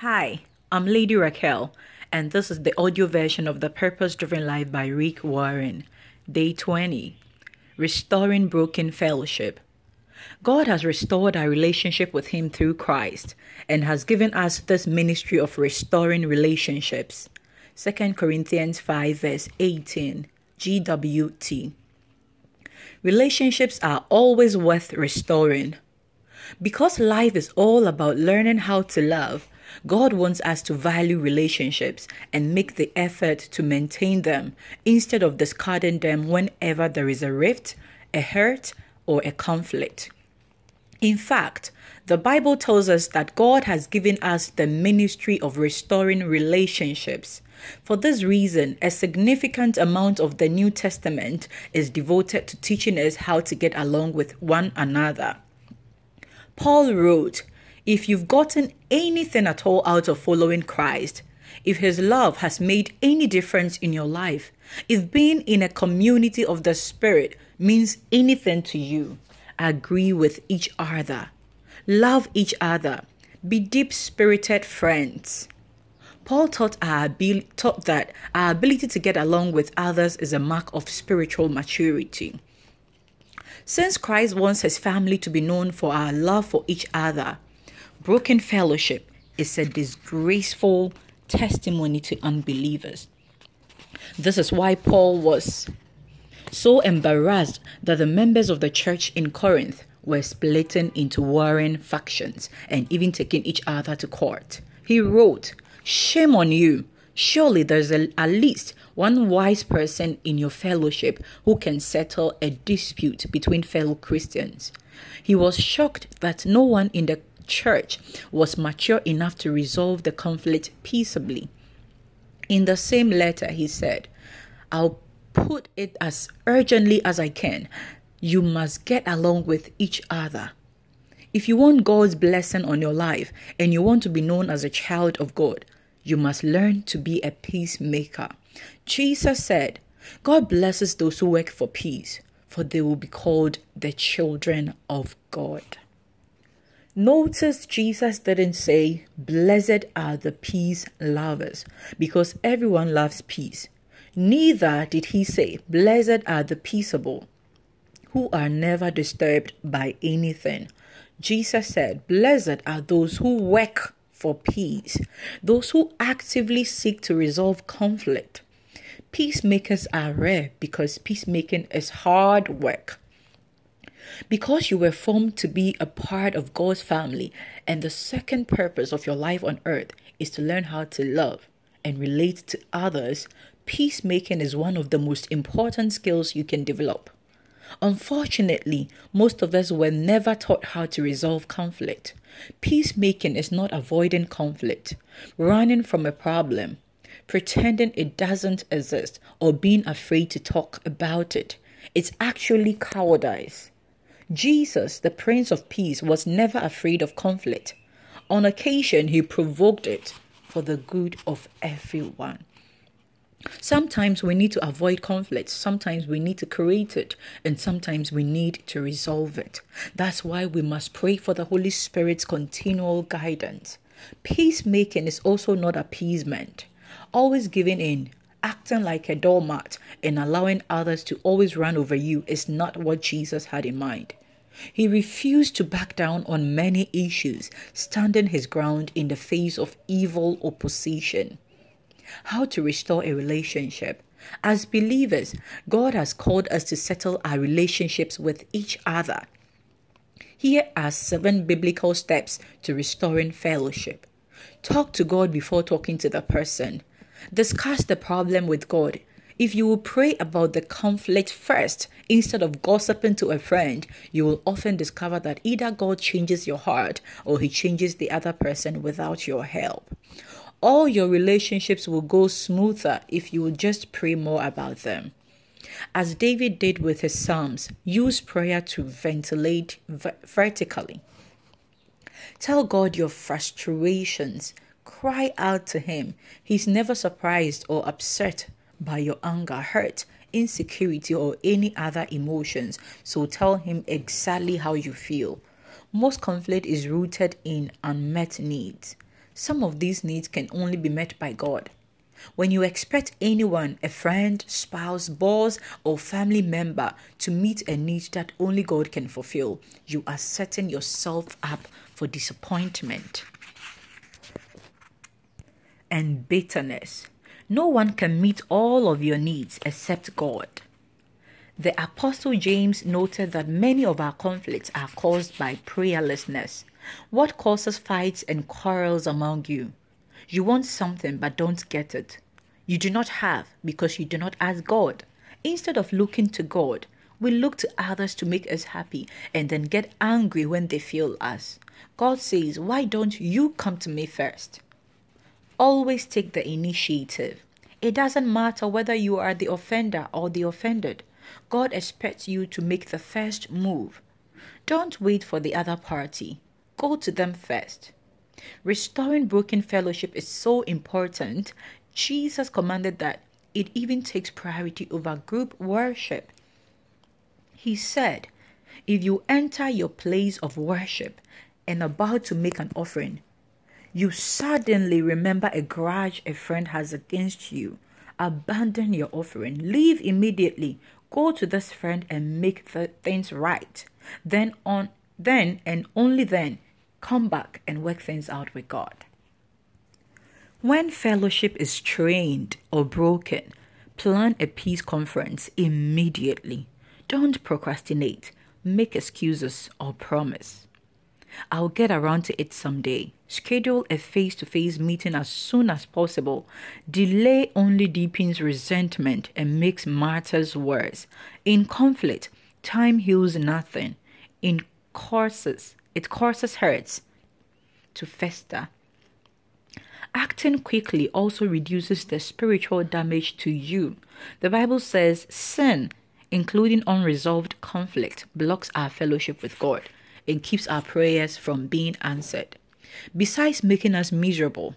Hi, I'm Lady Raquel, and this is the audio version of the Purpose Driven Life by Rick Warren, Day 20 Restoring Broken Fellowship. God has restored our relationship with Him through Christ and has given us this ministry of restoring relationships. 2 Corinthians 5, verse 18, GWT. Relationships are always worth restoring. Because life is all about learning how to love, God wants us to value relationships and make the effort to maintain them instead of discarding them whenever there is a rift, a hurt, or a conflict. In fact, the Bible tells us that God has given us the ministry of restoring relationships. For this reason, a significant amount of the New Testament is devoted to teaching us how to get along with one another. Paul wrote, If you've gotten anything at all out of following Christ, if his love has made any difference in your life, if being in a community of the Spirit means anything to you, agree with each other, love each other, be deep spirited friends. Paul taught, our taught that our ability to get along with others is a mark of spiritual maturity. Since Christ wants his family to be known for our love for each other, broken fellowship is a disgraceful testimony to unbelievers. This is why Paul was so embarrassed that the members of the church in Corinth were splitting into warring factions and even taking each other to court. He wrote, Shame on you! Surely there's a, at least one wise person in your fellowship who can settle a dispute between fellow Christians. He was shocked that no one in the church was mature enough to resolve the conflict peaceably. In the same letter, he said, I'll put it as urgently as I can. You must get along with each other. If you want God's blessing on your life and you want to be known as a child of God, you must learn to be a peacemaker. Jesus said, God blesses those who work for peace, for they will be called the children of God. Notice Jesus didn't say, Blessed are the peace lovers, because everyone loves peace. Neither did he say, Blessed are the peaceable, who are never disturbed by anything. Jesus said, Blessed are those who work for peace, those who actively seek to resolve conflict. Peacemakers are rare because peacemaking is hard work. Because you were formed to be a part of God's family, and the second purpose of your life on earth is to learn how to love and relate to others, peacemaking is one of the most important skills you can develop. Unfortunately, most of us were never taught how to resolve conflict. Peacemaking is not avoiding conflict, running from a problem, pretending it doesn't exist, or being afraid to talk about it. It's actually cowardice. Jesus, the Prince of Peace, was never afraid of conflict. On occasion, he provoked it for the good of everyone. Sometimes we need to avoid conflict, sometimes we need to create it, and sometimes we need to resolve it. That's why we must pray for the Holy Spirit's continual guidance. Peacemaking is also not appeasement, always giving in. Acting like a doormat and allowing others to always run over you is not what Jesus had in mind. He refused to back down on many issues, standing his ground in the face of evil opposition how to restore a relationship. As believers, God has called us to settle our relationships with each other. Here are seven biblical steps to restoring fellowship. Talk to God before talking to the person. Discuss the problem with God. If you will pray about the conflict first instead of gossiping to a friend, you will often discover that either God changes your heart or he changes the other person without your help all your relationships will go smoother if you will just pray more about them. As David did with his Psalms, use prayer to ventilate vertically. Tell God your frustrations. Cry out to Him. He's never surprised or upset by your anger, hurt, insecurity, or any other emotions. So tell Him exactly how you feel. Most conflict is rooted in unmet needs. Some of these needs can only be met by God. When you expect anyone, a friend, spouse, boss, or family member, to meet a need that only God can fulfill, you are setting yourself up for disappointment and bitterness. No one can meet all of your needs except God. The Apostle James noted that many of our conflicts are caused by prayerlessness. What causes fights and quarrels among you? You want something but don't get it. You do not have because you do not ask God. Instead of looking to God, we look to others to make us happy and then get angry when they fail us. God says, Why don't you come to me first? Always take the initiative. It doesn't matter whether you are the offender or the offended. God expects you to make the first move. Don't wait for the other party. Go to them first. Restoring broken fellowship is so important. Jesus commanded that it even takes priority over group worship. He said, If you enter your place of worship and about to make an offering, you suddenly remember a grudge a friend has against you, abandon your offering, leave immediately, go to this friend and make things right. Then on then and only then come back and work things out with God. When fellowship is strained or broken, plan a peace conference immediately. Don't procrastinate, make excuses, or promise. I'll get around to it someday. Schedule a face to face meeting as soon as possible. Delay only deepens resentment and makes matters worse. In conflict, time heals nothing. In courses, it causes hurts to fester. Acting quickly also reduces the spiritual damage to you. The Bible says sin, including unresolved conflict, blocks our fellowship with God and keeps our prayers from being answered. Besides making us miserable,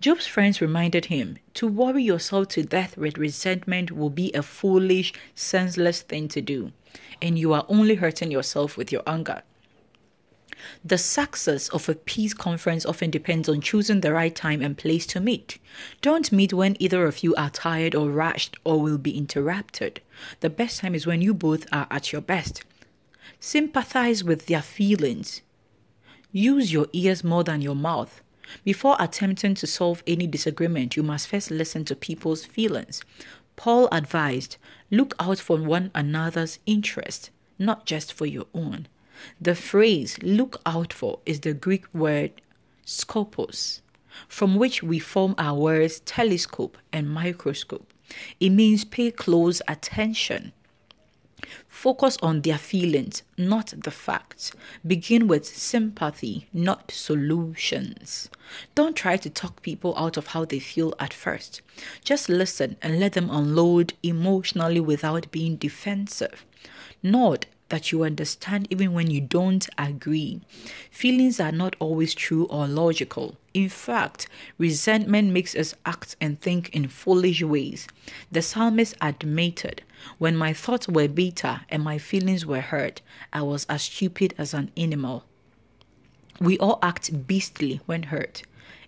Job's friends reminded him to worry yourself to death with resentment will be a foolish, senseless thing to do, and you are only hurting yourself with your anger. The success of a peace conference often depends on choosing the right time and place to meet. Don't meet when either of you are tired or rushed or will be interrupted. The best time is when you both are at your best. Sympathize with their feelings. Use your ears more than your mouth. Before attempting to solve any disagreement, you must first listen to people's feelings. Paul advised, look out for one another's interest, not just for your own. The phrase look out for is the Greek word skopos, from which we form our words telescope and microscope. It means pay close attention. Focus on their feelings, not the facts. Begin with sympathy, not solutions. Don't try to talk people out of how they feel at first. Just listen and let them unload emotionally without being defensive. Nod that you understand even when you don't agree. Feelings are not always true or logical. In fact, resentment makes us act and think in foolish ways. The psalmist admitted, When my thoughts were bitter and my feelings were hurt, I was as stupid as an animal. We all act beastly when hurt.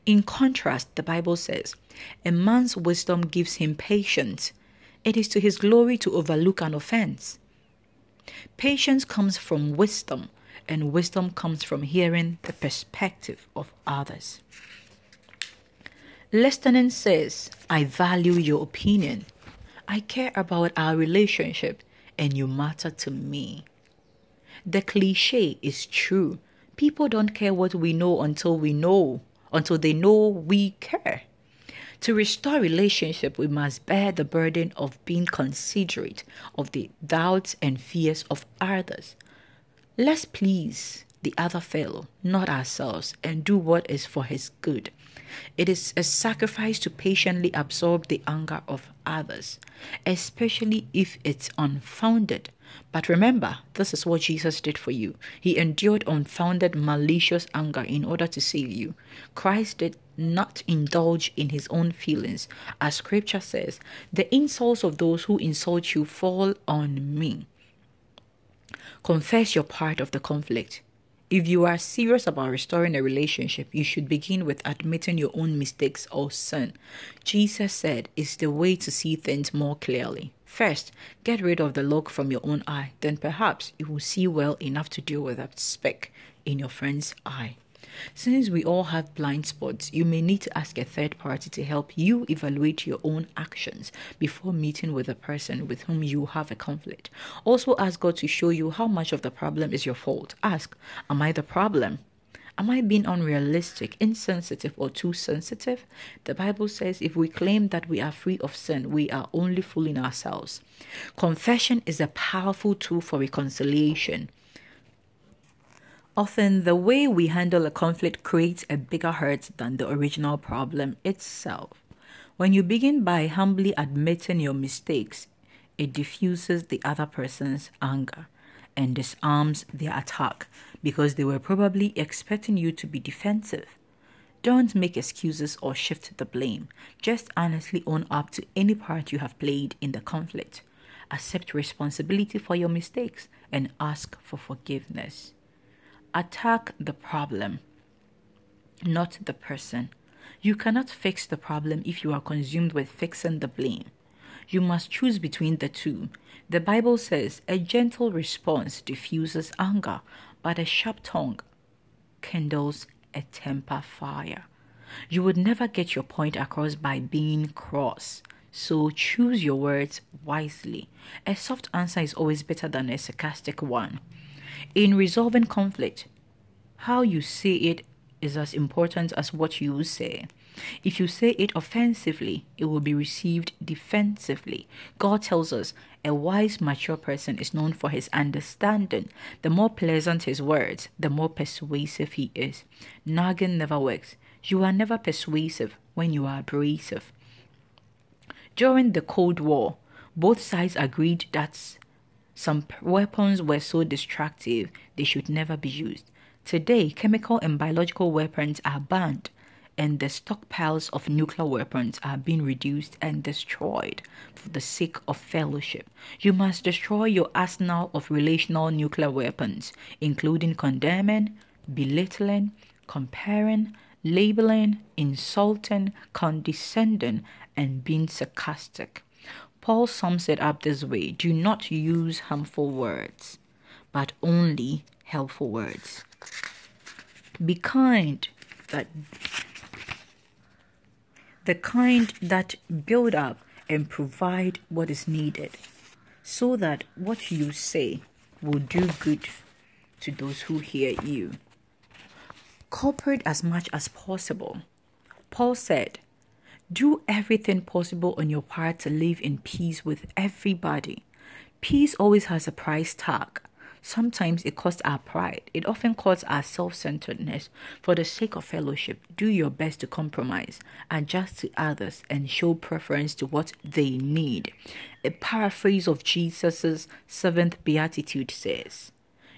In contrast, the Bible says, A man's wisdom gives him patience. It is to his glory to overlook an offense. Patience comes from wisdom, and wisdom comes from hearing the perspective of others. Listening says, I value your opinion. I care about our relationship, and you matter to me. The cliche is true. People don't care what we know until we know, until they know we care. To restore relationship, we must bear the burden of being considerate of the doubts and fears of others. Let's please the other fellow, not ourselves, and do what is for his good. It is a sacrifice to patiently absorb the anger of others, especially if it's unfounded. But remember, this is what Jesus did for you. He endured unfounded, malicious anger in order to save you. Christ did not indulge in his own feelings. As scripture says, the insults of those who insult you fall on me. Confess your part of the conflict. If you are serious about restoring a relationship, you should begin with admitting your own mistakes or sin. Jesus said it's the way to see things more clearly. First, get rid of the log from your own eye, then perhaps you will see well enough to deal with a speck in your friend's eye. Since we all have blind spots, you may need to ask a third party to help you evaluate your own actions before meeting with the person with whom you have a conflict. Also, ask God to show you how much of the problem is your fault. Ask, Am I the problem? Am I being unrealistic, insensitive, or too sensitive? The Bible says if we claim that we are free of sin, we are only fooling ourselves. Confession is a powerful tool for reconciliation. Often, the way we handle a conflict creates a bigger hurt than the original problem itself. When you begin by humbly admitting your mistakes, it diffuses the other person's anger and disarms their attack because they were probably expecting you to be defensive. Don't make excuses or shift the blame. Just honestly own up to any part you have played in the conflict. Accept responsibility for your mistakes and ask for forgiveness. Attack the problem, not the person. You cannot fix the problem if you are consumed with fixing the blame. You must choose between the two. The Bible says a gentle response diffuses anger, but a sharp tongue kindles a temper fire. You would never get your point across by being cross. So choose your words wisely. A soft answer is always better than a sarcastic one. In resolving conflict, how you say it is as important as what you say. If you say it offensively, it will be received defensively. God tells us a wise, mature person is known for his understanding. The more pleasant his words, the more persuasive he is. Nagging never works. You are never persuasive when you are abrasive. During the Cold War, both sides agreed that some weapons were so destructive they should never be used. Today, chemical and biological weapons are banned, and the stockpiles of nuclear weapons are being reduced and destroyed for the sake of fellowship. You must destroy your arsenal of relational nuclear weapons, including condemning, belittling, comparing, labeling, insulting, condescending, and being sarcastic. Paul sums it up this way do not use harmful words, but only helpful words. Be kind that the kind that build up and provide what is needed so that what you say will do good to those who hear you. Cooperate as much as possible. Paul said, do everything possible on your part to live in peace with everybody. Peace always has a price tag. Sometimes it costs our pride. It often costs our self centeredness. For the sake of fellowship, do your best to compromise, adjust to others, and show preference to what they need. A paraphrase of Jesus' seventh beatitude says,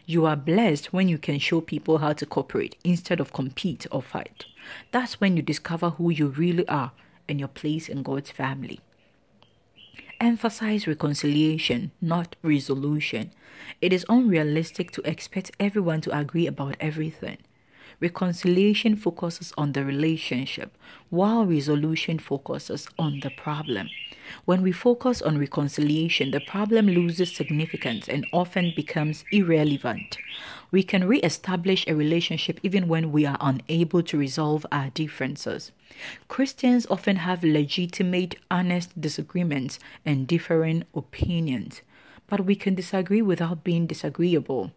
You are blessed when you can show people how to cooperate instead of compete or fight. That's when you discover who you really are and your place in God's family. Emphasize reconciliation, not resolution. It is unrealistic to expect everyone to agree about everything. Reconciliation focuses on the relationship, while resolution focuses on the problem. When we focus on reconciliation, the problem loses significance and often becomes irrelevant. We can re establish a relationship even when we are unable to resolve our differences. Christians often have legitimate, honest disagreements and differing opinions, but we can disagree without being disagreeable.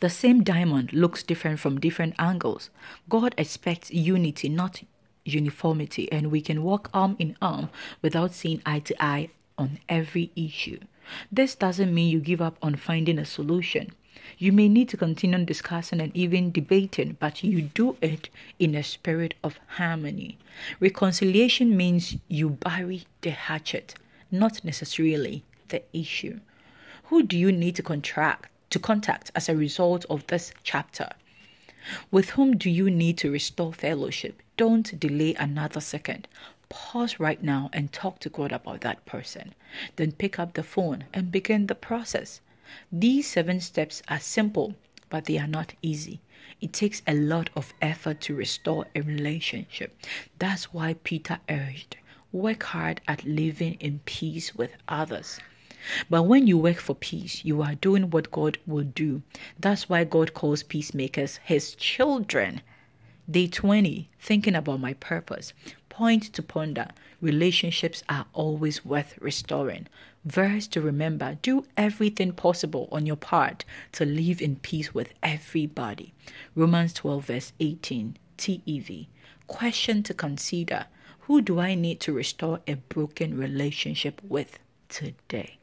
The same diamond looks different from different angles. God expects unity, not uniformity, and we can walk arm in arm without seeing eye to eye on every issue. This doesn't mean you give up on finding a solution. You may need to continue discussing and even debating, but you do it in a spirit of harmony. Reconciliation means you bury the hatchet, not necessarily the issue. Who do you need to contract to contact as a result of this chapter? With whom do you need to restore fellowship? Don't delay another second. Pause right now and talk to God about that person. Then pick up the phone and begin the process. These seven steps are simple but they are not easy. It takes a lot of effort to restore a relationship. That's why Peter urged work hard at living in peace with others. But when you work for peace, you are doing what God will do. That's why God calls peacemakers his children. Day 20, thinking about my purpose. Point to ponder. Relationships are always worth restoring. Verse to remember do everything possible on your part to live in peace with everybody. Romans 12, verse 18, TEV. Question to consider Who do I need to restore a broken relationship with today?